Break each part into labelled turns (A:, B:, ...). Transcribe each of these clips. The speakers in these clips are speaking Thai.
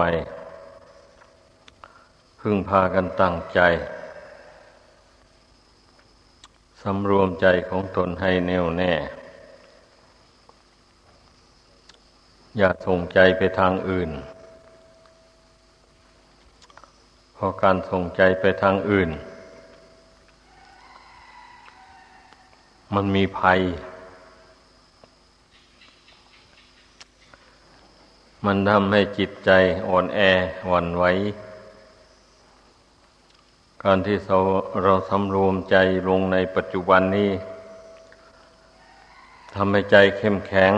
A: ไปพึ่งพากันตั้งใจสำรวมใจของตนให้แน่วแน่ อย่าส่งใจไปทางอื่นเพราะการส่งใจไปทางอื่น มันมีภัย มันทำให้จิตใจอ่อนแอหวั่นไหว การที่เราเราสำรวมใจลงในปัจจุบันนี้ทำให้ใจเข้มแข็ง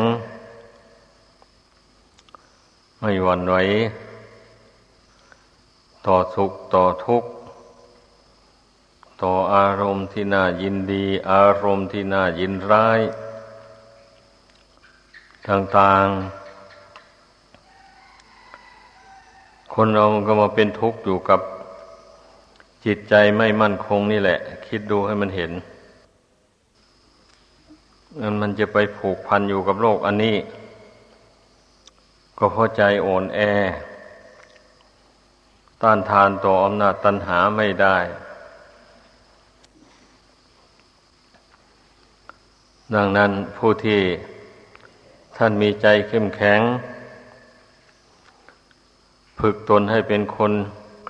A: ไม่หวั่นไหว ต่อสุขต่อทุกข์ ต่ออารมณ์ที่น่ายินดี อารมณ์ที่น่ายินร้าย ต่างๆ คนเราก็มาเป็นทุกข์อยู่กับจิตใจไม่มั่นคงนี่แหละ คิดดูให้มันเห็นมันมันจะไปผูกพันอยู่กับโลกอันนี้ ก็เพราะใจโอนแอ ต้านทานต่ออำนาจตัณหาไม่ได้ ดังนั้นผู้ที่ท่านมีใจเข้มแข็ง ฝึกตนให้เป็นคน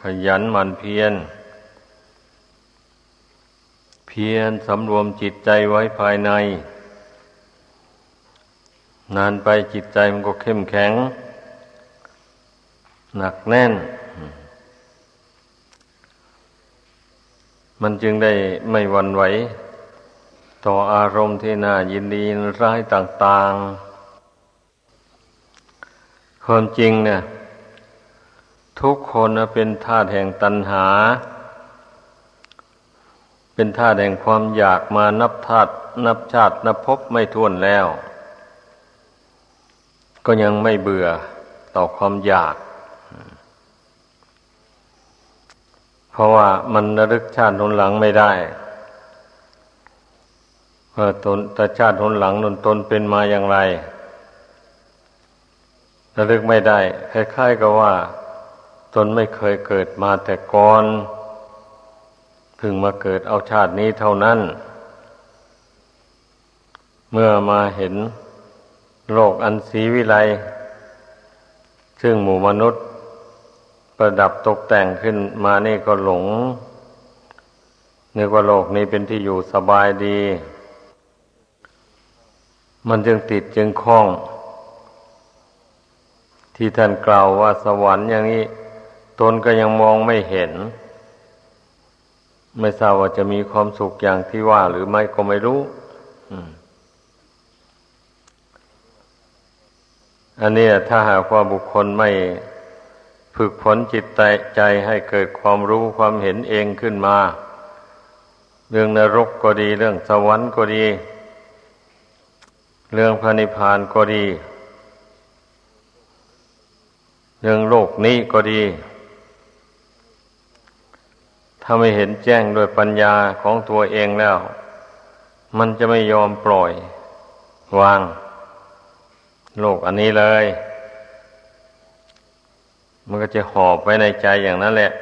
A: ขยันหมั่นเพียร เพียรสำรวมจิตใจไว้ภายใน นานไปจิตใจมันก็เข้มแข็ง หนักแน่น มันจึงได้ไม่หวั่นไหว ต่ออารมณ์ที่น่ายินดีร้ายต่าง ๆ ความจริงเนี่ย ทุกคนเป็นธาตุแห่งตัณหา เป็นธาตุแห่งความอยากมานับธาตุนับชาตินับพบไม่ท้วนแล้ว ก็ยังไม่เบื่อต่อความอยาก เพราะว่ามันระลึกชาติหนหลังไม่ได้เออตนแต่ชาติหนหลังนนตนเป็นมาอย่างไรระลึกไม่ได้คล้ายๆกับว่า ตนไม่เคยเกิดมาแต่ก่อนถึงมาเกิดเอาชาตินี้เท่านั้น เมื่อมาเห็นโลกอันสีวิไลซึ่งหมู่มนุษย์ประดับตกแต่งขึ้นมานี่ก็หลง นึกว่าโลกนี้เป็นที่อยู่สบายดี มันจึงติดจึงคล้อง ที่ท่านกล่าวว่าสวรรค์อย่างนี้ ตนก็ยังมองไม่เห็น ไม่ทราบว่าจะมีความสุขอย่างที่ว่า หรือไม่ก็ไม่รู้อันนี้ถ้าหากว่าบุคคลไม่ฝึกฝนจิตใจให้เกิดความรู้ความเห็นเองขึ้นมา เรื่องนรกก็ดี เรื่องสวรรค์ก็ดี เรื่องพระนิพพานก็ดี เรื่องโลกนี้ก็ดี ถ้าไม่เห็นแจ้งโดยปัญญาของตัวเองแล้ว มันจะไม่ยอมปล่อย วาง โลกอันนี้เลย มันก็จะหอบไว้ในใจอย่างนั้นแหละ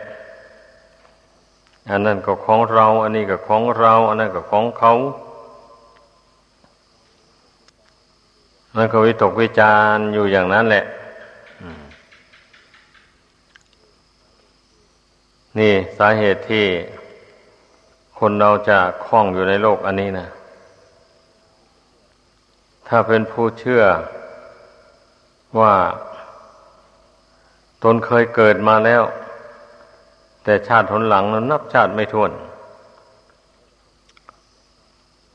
A: อันนั้นก็ของเรา อันนี้ก็ของเรา อันนั้นก็ของเขามันก็วิตกวิจารอยู่อย่างนั้นแหละ นี่สาเหตุที่คนเราจะคล้องอยู่ในโลกอันนี้นะถ้าเป็นผู้เชื่อว่าตนเคยเกิดมาแล้ว แต่ชาติทนหลังนั้นนับชาติไม่ท้วน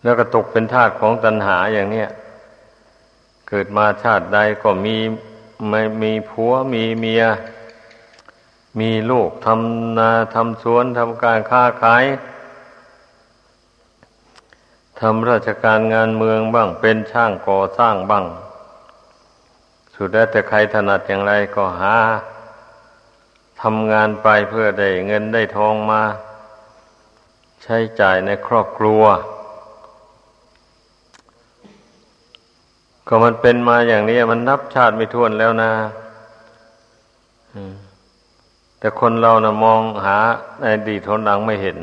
A: แล้วก็ตกเป็นทาสของตัณหาอย่างเนี้ยเกิดมาชาติใดก็มีไม่มีผัวมีเมีย มีลูกทำนาทำสวนทำการค้าขายทำราชการงานเมืองบ้าง เป็นช่างก่อสร้างบ้าง สุดแล้วแต่ใครถนัดอย่างไรก็หาทำงานไปเพื่อได้เงินได้ทองมา ใช้จ่ายในครอบครัว ก็มันเป็นมาอย่างนี้มันนับชาติไม่ท้วนแล้วนะ แต่คนเรานะมองหาในอดีตทนหลังไม่เห็น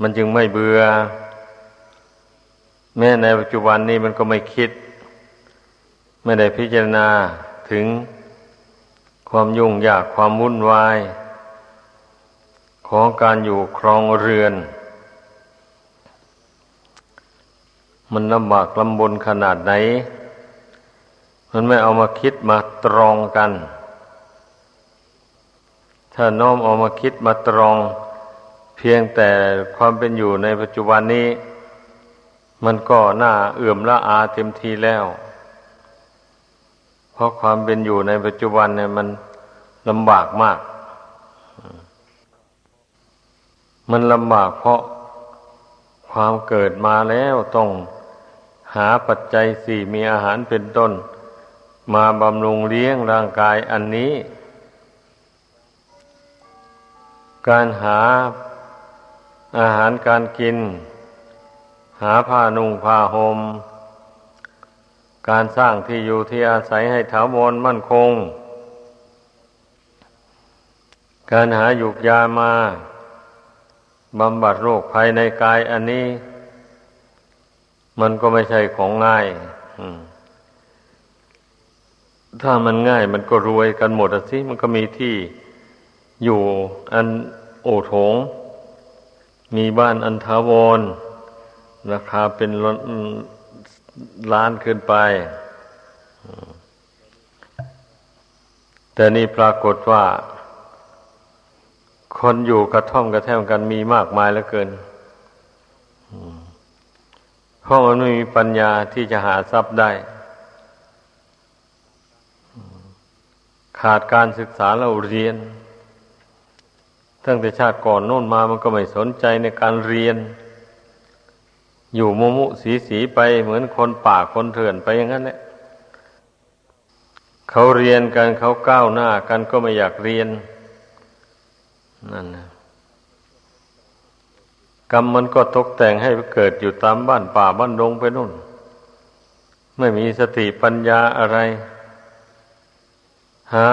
A: มันจึงไม่เบือ่อ แม้ในปัจจุบันนี้มันก็ไม่คิด ไม่ได้พิจารณาถึงความยุ่งยากความวุ่นวาย ของการอยู่ครองเรือน มันลำบากลำบนขนาดไหน มันไม่เอามาคิดมาตรองกัน ถ้าน้อมเอามาคิดมาตรอง เพียงแต่ความเป็นอยู่ในปัจจุบันนี้ มันก็น่าเอื่อมละอาเต็มทีแล้ว เพราะความเป็นอยู่ในปัจจุบันเนี่ยมันลำบากมาก มันลำบากเพราะความเกิดมาแล้วต้องหาปัจจัยสี่มีอาหารเป็นต้น มาบำรุงเลี้ยงร่างกายอันนี้ การหาอาหารการกิน หาผ้านุ่งผ้าหม่มการสร้างที่อยู่ที่อาศัยให้ถาวรมั่นคง การหาหยุกยามาบำบัดโรคภายในกายอันนี้ มันก็ไม่ใช่ของง่ายถ้ามันง่ายมันก็รวยกันหมดสิมันก็มีที่ อยู่อันโอโถง มีบ้านอันถาวร ราคาเป็นล้านขึ้นไป แต่นี่ปรากฏว่า คนอยู่กระท่อมกระแท่มกันมีมากมายเหลือเกินเพราะมันไม่มีปัญญาที่จะหาทรัพย์ได้ ขาดการศึกษาเราเรียน ตั้งแต่ชาติก่อนโน่นมามันก็ไม่สนใจในการเรียน อยู่มุมุสีสีไปเหมือนคนป่าคนเถื่อนไปอย่างนั้นแหละเขาเรียนกันเขาก้าวหน้ากันก็ไม่อยากเรียนนั่นนะกรรมมันก็ตกแต่งให้เกิดอยู่ตามบ้านป่าบ้านดงไปนู่น ไม่มีสติปัญญาอะไร หา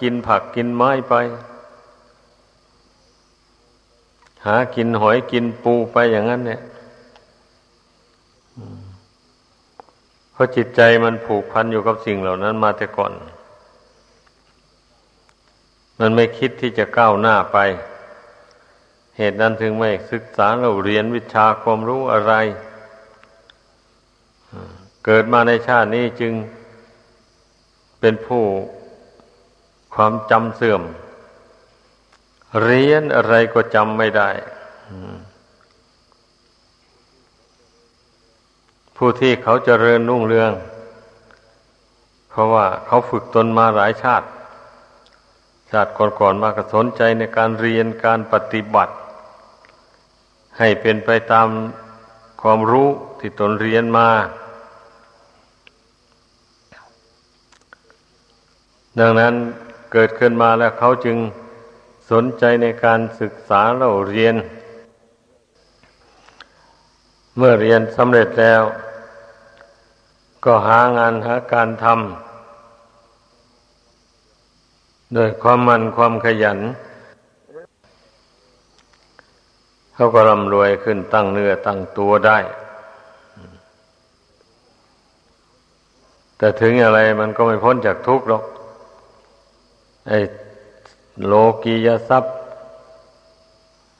A: กินผักกินไม้ไป หากินหอยกินปูไปอย่างนั้น เนี่ยเพราะจิตใจมันผูกพันอยู่กับสิ่งเหล่านั้นมาแต่ก่อน มันไม่คิดที่จะก้าวหน้าไป เหตุนั้นถึงไม่ศึกษาเราเรียนวิชาความรู้อะไร เกิดมาในชาตินี้จึงเป็นผู้ความจำเสื่อม เรียนอะไรก็จำไม่ได้ผู้ที่เขาเจริญรุ่งเรือง เพราะว่าเขาฝึกตนมาหลายชาติ ชาติก่อนๆมาก็สนใจในการเรียนการปฏิบัติ ให้เป็นไปตามความรู้ที่ตนเรียนมา ดังนั้นเกิดขึ้นมาแล้วเขาจึง สนใจในการศึกษาเราเรียน เมื่อเรียนสำเร็จแล้ว ก็หางานหาการทำโดยความมันความขยัน เขาก็ร่ำรวยขึ้นตั้งเนื้อตั้งตัวได้ แต่ถึงอะไรมันก็ไม่พ้นจากทุกข์หรอกไอ้ โลกียทรัพย์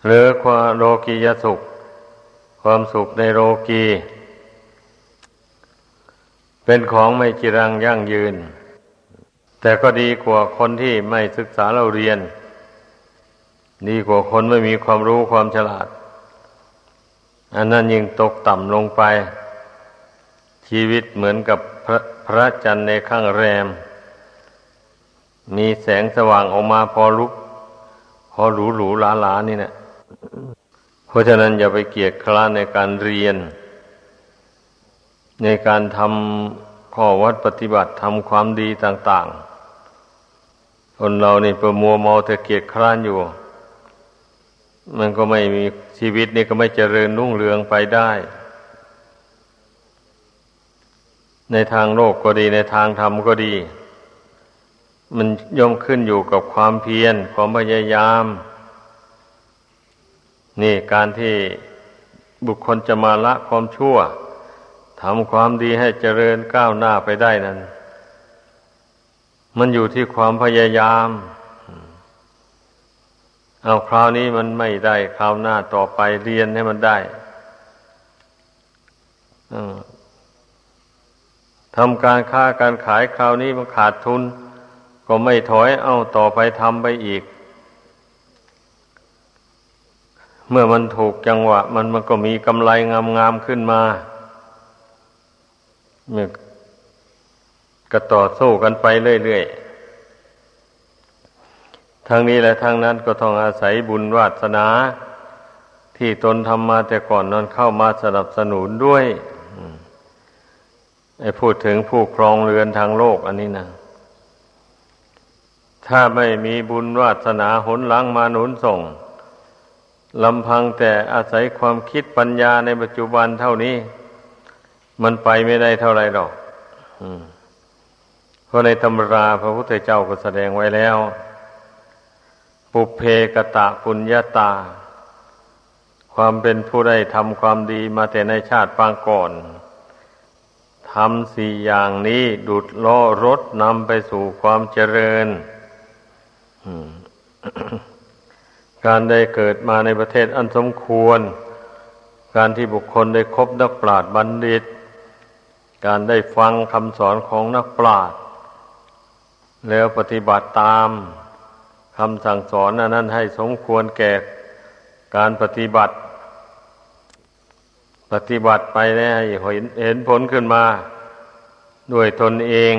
A: หรือความโลกียสุข ความสุขในโลกี เป็นของไม่จรังยั่งยืน แต่ก็ดีกว่าคนที่ไม่ศึกษาเราเรียน ดีกว่าคนไม่มีความรู้ความฉลาด อันนั้นยิ่งตกต่ำลงไป ชีวิตเหมือนกับพระพระจันทร์ในข้างแรม มีแสงสว่างออกมาพอลุก พอหรูหรูหลาหลานี่นะเพราะฉะนั้นอย่าไปเกียดคร้านในการเรียน ในการทำข้อวัดปฏิบัติทำความดีต่าง ๆ คนเรานี่ประมัวเมาเถเกียดคร้านอยู่ มันก็ไม่มีชีวิตนี่ก็ไม่เจริญรุ่งเรืองไปได้ ในทางโลกก็ดีในทางธรรมก็ดี มันย่อมขึ้นอยู่กับความเพียรความพยายาม นี่การที่บุคคลจะมาละความชั่วทำความดีให้เจริญก้าวหน้าไปได้นั้น มันอยู่ที่ความพยายาม เอาคราวนี้มันไม่ได้คราวหน้าต่อไปเรียนให้มันได้ทำการค้าการขายคราวนี้มันขาดทุน ก็ไม่ถอยเอาต่อไปทำไปอีก เมื่อมันถูกจังหวะ มันมันก็มีกำไรงามๆขึ้นมาเมื่อก็ต่อสู้กันไปเรื่อยๆทางนี้และทางนั้นก็ต้องอาศัยบุญวาสนา ที่ตนทำมาแต่ก่อนนั้นเข้ามาสนับสนุนด้วยไอ้พูดถึงผู้ครองเรือนทางโลกอันนี้นะ ถ้าไม่มีบุญวาสนาหนหลังมาหนุนส่งลำพังแต่อาศัยความคิดปัญญาในปัจจุบันเท่านี้ มันไปไม่ได้เท่าไรหรอกเพราะในธรรมราพระพุทธเจ้าก็แสดงไว้แล้ว ปุเพกตะปุญญาตา ความเป็นผู้ได้ทำความดีมาแต่ในชาติปางก่อนทำสี่อย่างนี้ดุดล้อรถนำไปสู่ความเจริญ การได้เกิดมาในประเทศอันสมควร การที่บุคคลได้คบนักปราชญ์บัณฑิต การได้ฟังคำสอนของนักปราชญ์แล้วปฏิบัติตามคำสั่งสอนนั้นให้สมควรแก่การปฏิบัติ ปฏิบัติไปแล้วเห็นเห็นผลขึ้นมา ด้วยตนเอง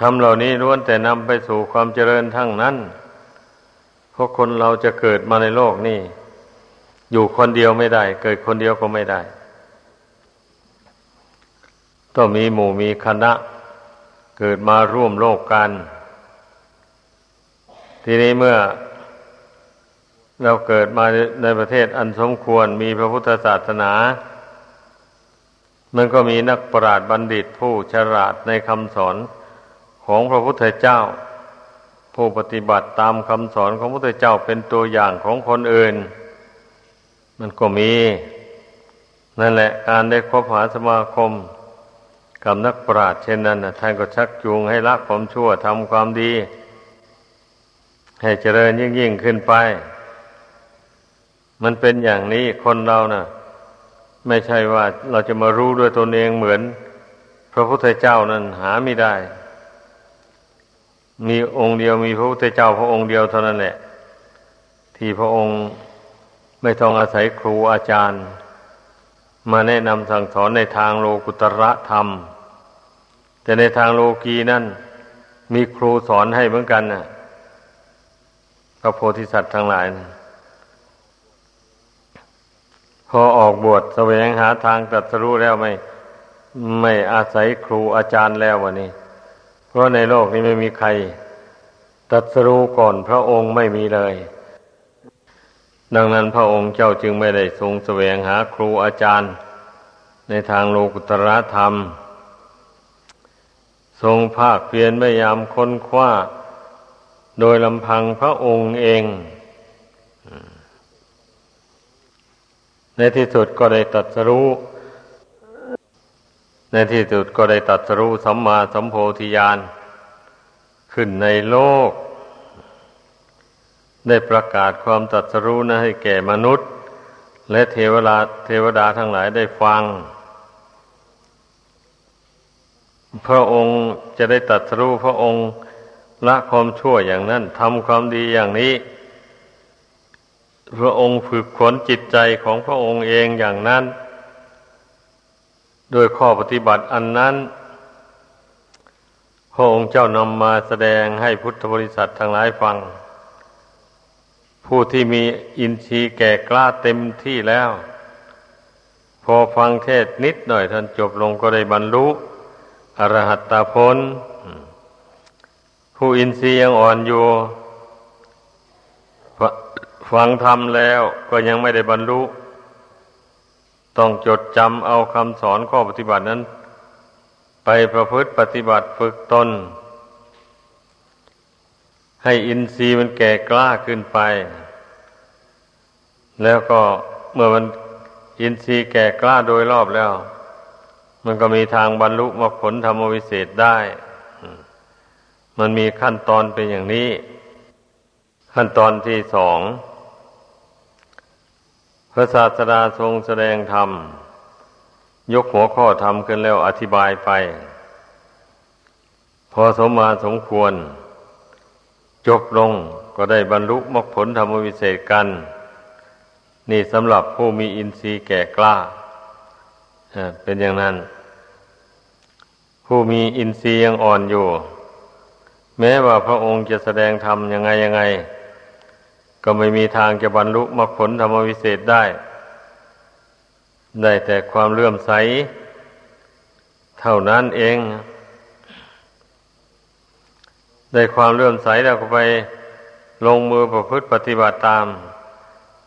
A: ทำเหล่านี้ล้วนแต่นำไปสู่ความเจริญทั้งนั้น เพราะคนเราจะเกิดมาในโลกนี่ อยู่คนเดียวไม่ได้ เกิดคนเดียวก็ไม่ได้ ต้องมีหมู่มีคณะ เกิดมาร่วมโลกกัน ทีนี้เมื่อ เราเกิดมาในประเทศอันสมควรมีพระพุทธศาสนามันก็มีนักปราชญ์บัณฑิตผู้ฉลาดในคำสอน ของพระพุทธเจ้า ผู้ปฏิบัติตามคำสอนของพระพุทธเจ้าเป็นตัวอย่างของคนอื่น มันก็มี นั่นแหละ การได้คบหาสมาคมกับนักปราชญ์เช่นนั้นท่านก็ชักจูงให้ละความชั่วทำความดี ให้เจริญยิ่งยิ่งขึ้นไป มันเป็นอย่างนี้คนเรานะ่ะ ไม่ใช่ว่าเราจะมารู้ด้วยตนเองเหมือน พระพุทธเจ้านั้นหาไม่ได้ มีองค์เดียวมีพระพุทธเจ้าพระองค์เดียวเท่านั้นแหละ ที่พระองค์ไม่ต้องอาศัยครูอาจารย์ มาแนะนำสั่งสอนในทางโลกุตระธรรม แต่ในทางโลกีนั่น มีครูสอนให้เหมือนกันนะ่ะพระโพธิสัตว์ทั้งหลายนะพอออกบวชแสวงหาทางตรัสรู้แล้วไม่ ไม่อาศัยครูอาจารย์แล้ววันนี้ ราะในโลกนี้ไม่มีใครตรัสรู้ก่อนพระองค์ไม่มีเลย ดังนั้นพระองค์เจ้าจึงไม่ได้ทรงแสวงหาครูอาจารย์ ในทางโลกุตรธรรม ทรงภาคเพียรพยายามค้นคว้า โดยลำพังพระองค์เอง ในที่สุดก็ได้ตัดสรู้ ในที่สุดก็ได้ตัดสรู้สัมมาสัมโพธิญาณ ขึ้นในโลก ได้ประกาศความตัดสรู้นะให้แก่มนุษย์ และเทวดาเทวดาทั้งหลายได้ฟัง พระองค์จะได้ตัดสรู้พระองค์ละความชั่วอย่างนั้นทำความดีอย่างนี้ พระองค์ฝึกขนจิตใจของพระองค์เองอย่างนั้น โดยข้อปฏิบัติอันนั้น พระองค์เจ้านำมาแสดงให้พุทธบริษัททั้งหลายฟัง ผู้ที่มีอินทรีย์แก่กล้าเต็มที่แล้ว พอฟังเทศนิดหน่อยท่านจบลงก็ได้บรรลุอรหัตตาพลผู้อินทรีย์ยังอ่อนอยู่ฟังธรรมแล้วก็ยังไม่ได้บรรลุ ต้องจดจำเอาคำสอนข้อปฏิบัตินั้น ไปประพฤติปฏิบัติฝึกตน ให้อินทรีย์มันแก่กล้าขึ้นไป แล้วก็เมื่อมันอินทรีย์แก่กล้าโดยรอบแล้ว มันก็มีทางบรรลุมรรคผลธรรมวิเศษได้ มันมีขั้นตอนเป็นอย่างนี้ ขั้นตอนที่สอง ระศาสดาทรงแสดงธรรม ยกหัวข้อธรรมขึ้นแล้วอธิบายไป พอสมมาสมควร จบลงก็ได้บรรลุมรรคผลธรรมวิเศษกัน นี่สำหรับผู้มีอินทรีย์แก่กล้าเป็นอย่างนั้น ผู้มีอินทรีย์ยังอ่อนอยู่ แม้ว่าพระองค์จะแสดงธรรมยังไงยังไง ก็ไม่มีทางจะบรรลุมรรคผลธรรมวิเศษได้ ได้แต่ความเลื่อมใส เท่านั้นเอง ได้ความเลื่อมใสแล้วก็ไปลงมือประพฤติปฏิบัติตาม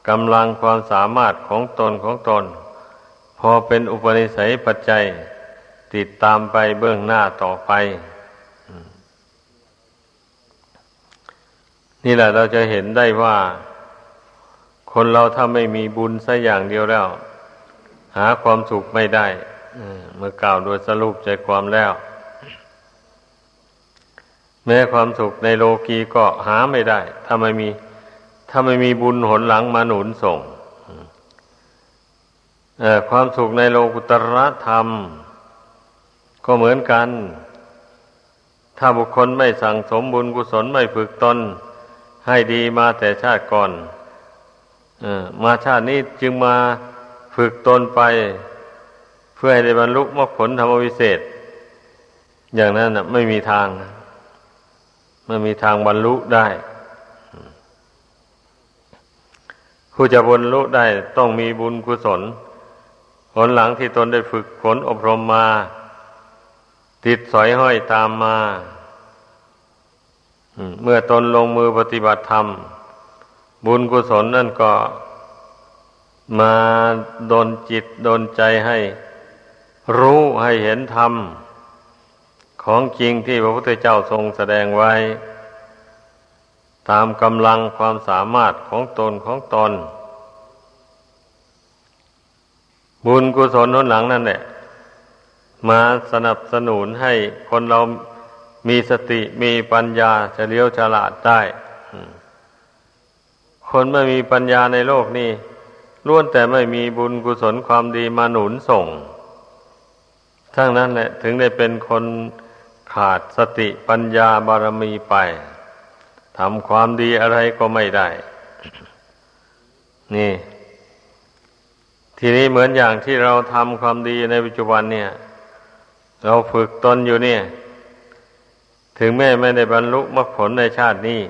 A: กำลังความสามารถของตนของตน พอเป็นอุปนิสัยปัจจัย ติดตามไปเบื้องหน้าต่อไป นี่แหละเราจะเห็นได้ว่า คนเราถ้าไม่มีบุญสักอย่างเดียวแล้ว หาความสุขไม่ได้เมื่อกล่าวโดยสรุปใจความแล้ว แม้ความสุขในโลกีก็หาไม่ได้ ถ้าไม่มี ถ้าไม่มีบุญหนหลังมาหนุนส่งความสุขในโลกุตรธรรม ก็เหมือนกัน ถ้าบุคคลไม่สั่งสมบุญกุศลไม่ฝึกตน ให้ดีมาแต่ชาติก่อนอมาชาตินี้จึงมาฝึกตนไป เพื่อให้ได้บรรลุมรรคผลธรรมวิเศษ อย่างนั้นนะไม่มีทางไม่มีทางบรรลุได้ผู้จะบรรลุได้ต้องมีบุญกุศลผลหลังที่ตนได้ฝึกฝนอบรมมา ติดสอยห้อยตามมา เมื่อตนลงมือปฏิบัติธรรม บุญกุศลนั่นก็มาดนจิตดนใจให้ รู้ให้เห็นธรรม ของจริงที่พระพุทธเจ้าทรงแสดงไว้ ตามกำลังความสามารถของตนของตน บุญกุศลนนหลังนั่นแหละมาสนับสนุนให้คนเรา มีสติมีปัญญาเฉลียวฉลาดได้ คนไม่มีปัญญาในโลกนี้ล้วนแต่ไม่มีบุญกุศลความดีมาหนุนส่ง ทั้งนั้นแหละถึงได้เป็นคนขาดสติปัญญาบารมีไปทำความดีอะไรก็ไม่ได้ นี่ ทีนี้เหมือนอย่างที่เราทำความดีในปัจจุบันเนี่ย เราฝึกตนอยู่เนี่ย ถึงแม้ไม่ได้บรรลุมรรคผลในชาตินี้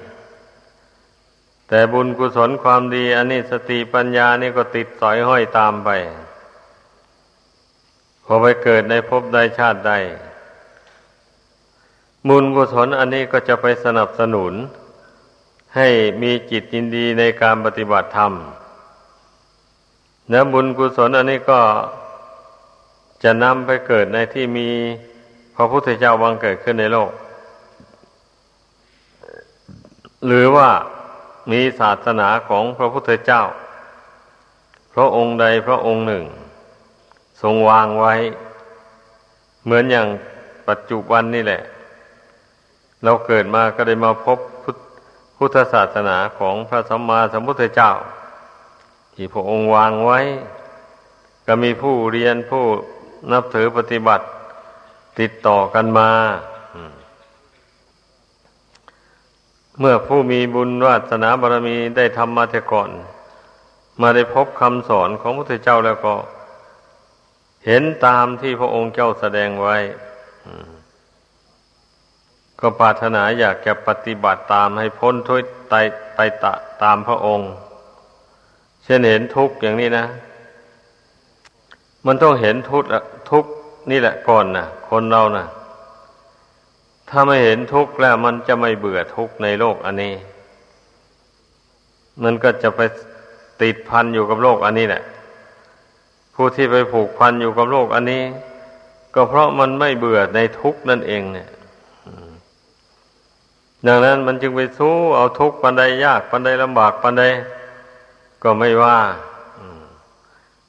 A: แต่บุญกุศลความดี อันนี้สติปัญญานี่ก็ติดสอยห้อยตามไป พอไปเกิดในภพใดชาติใด บุญกุศลอันนี้ก็จะไปสนับสนุน ให้มีจิตยินดีในการปฏิบัติธรรมและบุญกุศลอันนี้ก็จะนำไปเกิดในที่มีพระพุทธเจ้าบังเกิดขึ้นในโลก หรือว่ามีศาสนาของพระพุทธเจ้า พระองค์ใดพระองค์หนึ่ง ทรงวางไว้ เหมือนอย่างปัจจุบันนี่แหละ เราเกิดมาก็ได้มาพบพุทธศาสนาของพระสัมมาสัมพุทธเจ้า ที่พระองค์วางไว้ ก็มีผู้เรียนผู้นับถือปฏิบัติ ติดต่อกันมา เมื่อผู้มีบุญวาสนาบารมีได้ทำมาแต่ก่อน มาได้พบคำสอนของพระพุทธเจ้าแล้วก็ เห็นตามที่พระองค์เจ้าแสดงไว้ก็ปรารถนาอยากจะปฏิบัติตามให้พ้นทุกข์ไปไปตะตามพระองค์ เช่นเห็นทุกข์อย่างนี้นะ มันต้องเห็นทุกข์ทุกข์นี่แหละก่อนนะคนเรานะ่ะ ถ้าไม่เห็นทุกข์แล้ว มันจะไม่เบื่อทุกข์ในโลกอันนี้ มันก็จะไปติดพันอยู่กับโลกอันนี้แหละ ผู้ที่ไปผูกพันอยู่กับโลกอันนี้ ก็เพราะมันไม่เบื่อในทุกข์นั่นเองเนี่ยดังนั้นมันจึงไปสู้เอาทุกข์ปันใดยากปันใดลำบากปันใดก็ไม่ว่า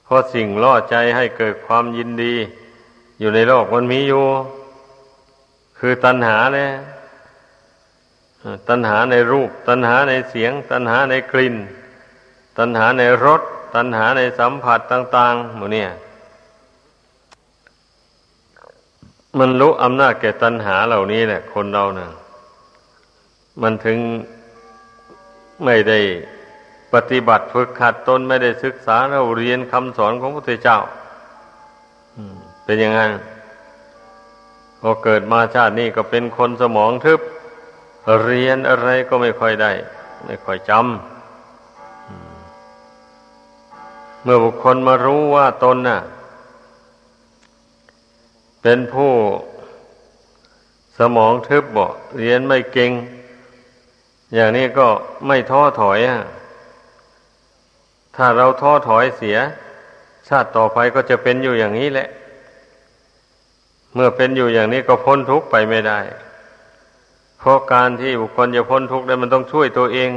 A: เพราะสิ่งล่อใจให้เกิดความยินดี อยู่ในโลกมันมีอยู่ คือตัณหาเนี่ยตัณหาในรูป ตัณหาในเสียง ตัณหาในกลิ่น ตัณหาในรส ตัณหาในสัมผัสต่างๆหมดเนี่ย มันรู้อำนาจแก่ตัณหาเหล่านี้แหละ คนเราเนะ่ะมันถึงไม่ได้ปฏิบัติฝึกขัดตนไม่ได้ศึกษาเราเรียนคำสอนของพระพุทธเจ้าเป็นยังไง พอเกิดมาชาตินี้ก็เป็นคนสมองทึบ เรียนอะไรก็ไม่ค่อยได้ ไม่ค่อยจำ เมื่อบุคคลมารู้ว่าตนน่ะ เป็นผู้สมองทึบบ่เรียนไม่เก่ง อย่างนี้ก็ไม่ท้อถอยอะถ้าเราท้อถอยเสีย ชาติต่อไปก็จะเป็นอยู่อย่างนี้แหละ เมื่อเป็นอยู่อย่างนี้ก็พ้นทุกข์ไปไม่ได้ เพราะการที่บุคคลจะพ้นทุกข์ได้มันต้องช่วยตัวเอง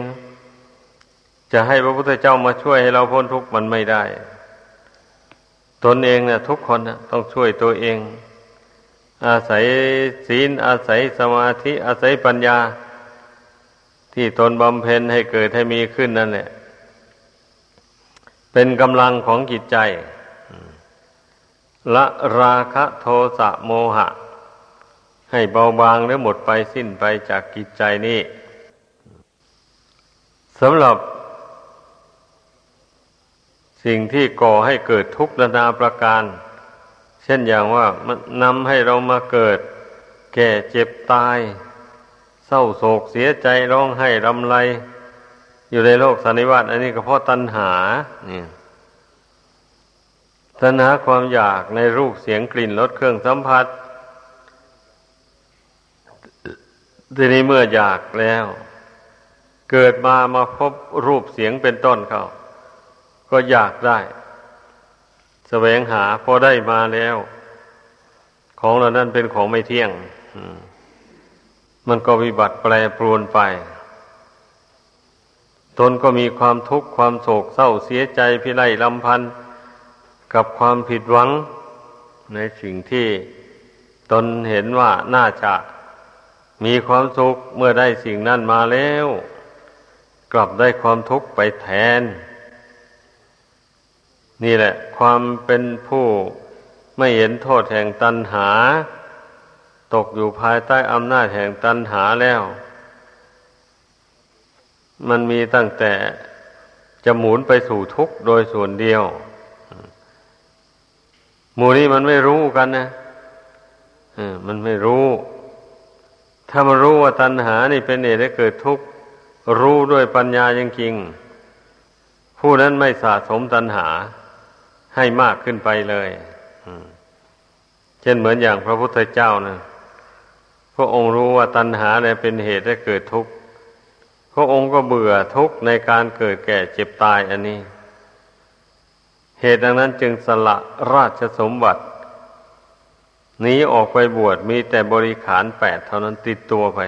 A: จะให้พระพุทธเจ้ามาช่วยให้เราพ้นทุกข์มันไม่ได้ ตนเองเนี่ยทุกคนนะต้องช่วยตัวเอง อาศัยศีล อาศัยสมาธิ อาศัยปัญญา ที่ตนบำเพ็ญให้เกิดให้มีขึ้นนั่นแหละเป็นกำลังของจิตใจ ละราคะโทสะโมหะ ให้เบาบางและหมดไปสิ้นไปจากจิตใจนี้สำหรับ สิ่งที่ก่อให้เกิดทุกข์นานาประการ เช่นอย่างว่ามันนำให้เรามาเกิด แก่เจ็บตาย เศร้าโศกเสียใจร้องไห้รำไร อยู่ในโลกสันนิวาตอันนี้ก็เพราะตัณหาเนี่ย ตัณหาความอยากในรูปเสียงกลิ่นรสเครื่องสัมผัส ทีนี้เมื่ออยากแล้ว เกิดมามาพบรูปเสียงเป็นต้นเขาก็อยากได้สแสวงหาพอได้มาแล้ว ของเหล่านั้นเป็นของไม่เที่ยงมมันก็วิบัติแปรปรวนไป ตนก็มีความทุกข์ความโศกเศร้าเสียใจพิไรลำพันธ์ กับความผิดหวังในสิ่งที่ตนเห็นว่าน่าจะมีความสุขเมื่อได้สิ่งนั้นมาแล้ว กลับได้ความทุกข์ไปแทน นี่แหละ ความเป็นผู้ไม่เห็นโทษแห่งตัณหา ตกอยู่ภายใต้อำนาจแห่งตัณหาแล้ว มันมีตั้งแต่จะหมุนไปสู่ทุกข์โดยส่วนเดียว หมู่นี้มันไม่รู้กันนะมันไม่รู้ ถ้ามันรู้ว่าตัณหานี่เป็นเหตุให้เกิดทุกข์รู้ด้วยปัญญาจริงๆผู้นั้นไม่สะสมตัณหาให้มากขึ้นไปเลยเช่นเหมือนอย่างพระพุทธเจ้านะพระองค์รู้ว่าตัณหาเนี่ยเป็นเหตุให้เกิดทุกข์พระองค์ก็เบื่อทุกข์ในการเกิดแก่เจ็บตายอันนี้ เหตุดังนั้นจึงสละราชสมบัติหนีออกไปบวชมีแต่บริขารแปดเท่านั้นติดตัวไป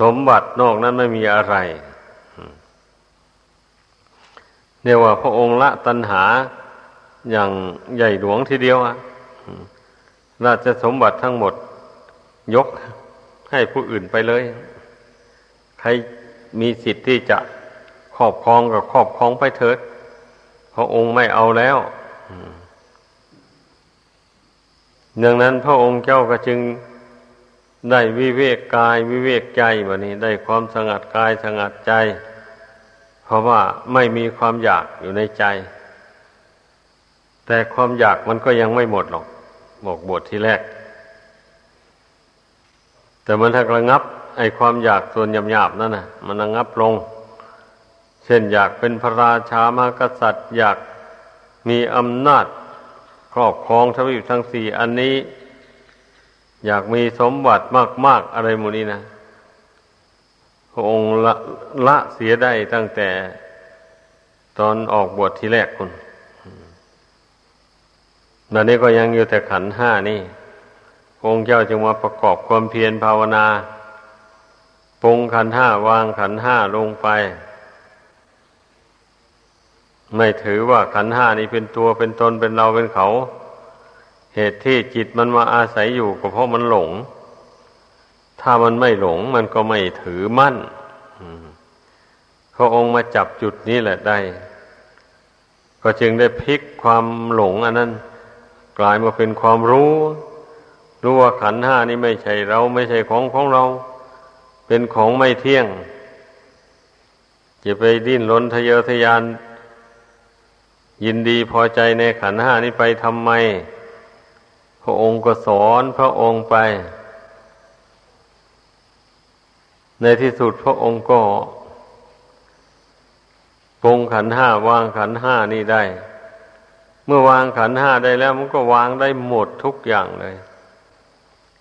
A: สมบัตินอกนั้นไม่มีอะไรเรียกว่าพระองค์ละตัณหาอย่างใหญ่หลวงทีเดียวอะราชสมบัติทั้งหมด ยกให้ผู้อื่นไปเลย ใครมีสิทธิ์ที่จะครอบครองกับครอบครองไปเถิด พระองค์ไม่เอาแล้วดังนั้นพระองค์เจ้าก็จึงได้วิเวกกายวิเวกใจแบบนี้ ได้ความสงัดกายสงัดใจ เพราะว่าไม่มีความอยากอยู่ในใจ แต่ความอยากมันก็ยังไม่หมดหรอกบอกบทที่แรก แต่มันถ้าระงับ ไอความอยากส่วนหยาบๆนั่นนะมันระงับลง เช่นอยากเป็นพระราชามากษัตริย์ อยากมีอำนาจครอบครองทวีปทั้งสี่อันนี้ อยากมีสมบัติมาก ๆ อะไรหมดนี้นะพระองค์ละละเสียได้ตั้งแต่ตอนออกบวชทีแรกคุณตอนนี้ก็ยังอยู่แต่ขันห้านี่ องค์เจ้าจึงมาประกอบความเพียรภาวนาปรงขันห้าวางขันห้าลงไป ไม่ถือว่าขันห้านี้เป็นตัวเป็นตนเป็นเราเป็นเขา เหตุที่จิตมันมาอาศัยอยู่ก็เพราะมันหลง ถ้ามันไม่หลงมันก็ไม่ถือมั่นพระองค์มาจับจุดนี้แหละได้ ก็จึงได้พลิกความหลงอันนั้น กลายมาเป็นความรู้ รู้ว่าขันห้านี้ไม่ใช่เราไม่ใช่ของของเรา เป็นของไม่เที่ยงจะไปดิ้นรนทะเยอทะยาน ยินดีพอใจในขันห้านี้ไปทำไม พระองค์ก็สอนพระองค์ไป ในที่สุดพระองค์ก็ปรงขันห้าวางขันห้านี่ได้ เมื่อวางขันห้าได้แล้ว มันก็วางได้หมดทุกอย่างเลย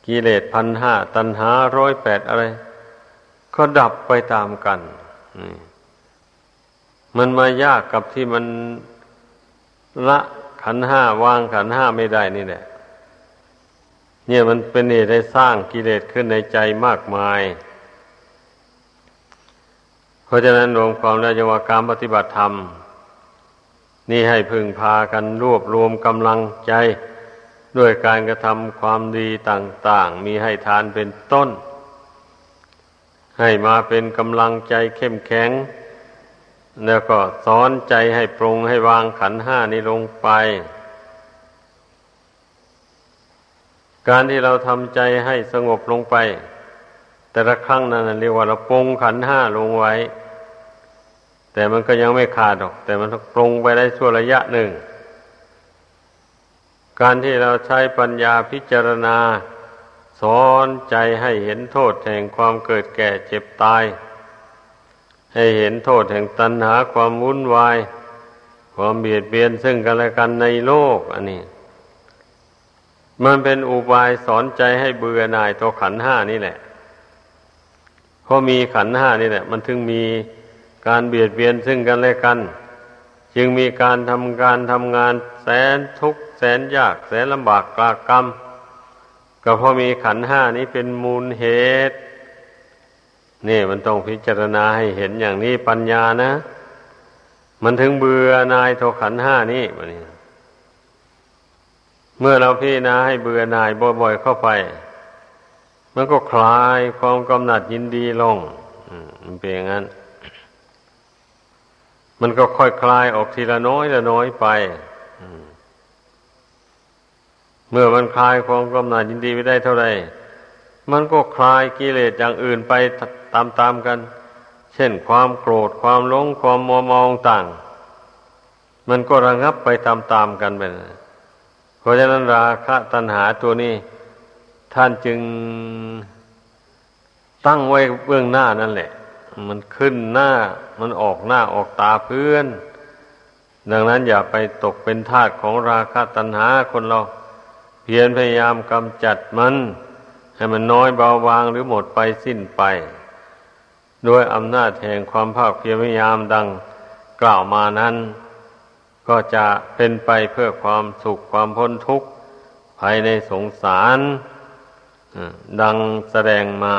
A: กิเลสพันห้าตัณหาร้อยแปดอะไร ก็ดับไปตามกัน มันมายากกับที่มัน ละขันห้าวางขันห้าไม่ได้นี่แหละ เนี่ยมันเป็นเหตุให้สร้างกิเลสขึ้นในใจมากมาย เพราะฉะนั้นรวมความแล้วจะว่าการปฏิบัติธรรม นี่ให้พึงพากันรวบรวมกำลังใจ ด้วยการกระทำความดีต่างๆ มีให้ทานเป็นต้น ให้มาเป็นกำลังใจเข้มแข็ง แล้วก็สอนใจให้ปรุงให้วางขันห้านี้ลงไป การที่เราทำใจให้สงบลงไป แต่ละครั้งนั้นเรียกว่าเราปรุงขันห้าลงไว้ แต่มันก็ยังไม่ขาดหรอก แต่มันปรุงไปได้ชั่วระยะหนึ่ง การที่เราใช้ปัญญาพิจารณา สอนใจให้เห็นโทษแห่งความเกิดแก่เจ็บตาย ให้เห็นโทษแห่งตัณหาความวุ่นวาย ความเบียดเบียนซึ่งกันและกันในโลก อันนี้ มันเป็นอุบายสอนใจให้เบื่อหน่ายตัวขันห้านี่แหละเพราะมีขันห้านี่แหละ มันถึงมีการเบียดเบียนซึ่งกันและกัน จึงมีการทำการทำงานแสนทุกข์แสนยากแสนลำบากกลากรรมก็เพราะมีขันห้านี้เป็นมูลเหตุ นี่มันต้องพิจารณาให้เห็นอย่างนี้ปัญญานะ มันถึงเบื่อนายโทขันห้านี้มันนี่เมื่อเราพิจารณาให้เบื่อนายบ่อยๆเข้าไป มันก็คลายความกำหนัดยินดีลงมันเป็นอย่างนั้น มันก็ค่อยคลายออกทีละน้อยละน้อยไปเมื่อมันคลายความกำหนัดยินดีไปได้เท่าไหร่ มันก็คลายกิเลสอย่างอื่นไปตามๆกัน เช่นความโกรธความหลงความมัวมองต่าง มันก็ระงับไปตามๆกันไปเพราะฉะนั้นราคะตัณหาตัวนี้ ท่านจึงตั้งไว้เบื้องหน้านั่นแหละ มันขึ้นหน้า มันออกหน้าออกตาเพื่อน ดังนั้นอย่าไปตกเป็นทาสของราคะตัณหาคนเรา เพียรพยายามกำจัดมัน ให้มันน้อยเบาบางหรือหมดไปสิ้นไป ด้วยอำนาจแห่งความภาคเพียรพยายามดังกล่าวมานั้น ก็จะเป็นไปเพื่อความสุขความพ้นทุกข์ภายในสงสาร ดังแสดงมา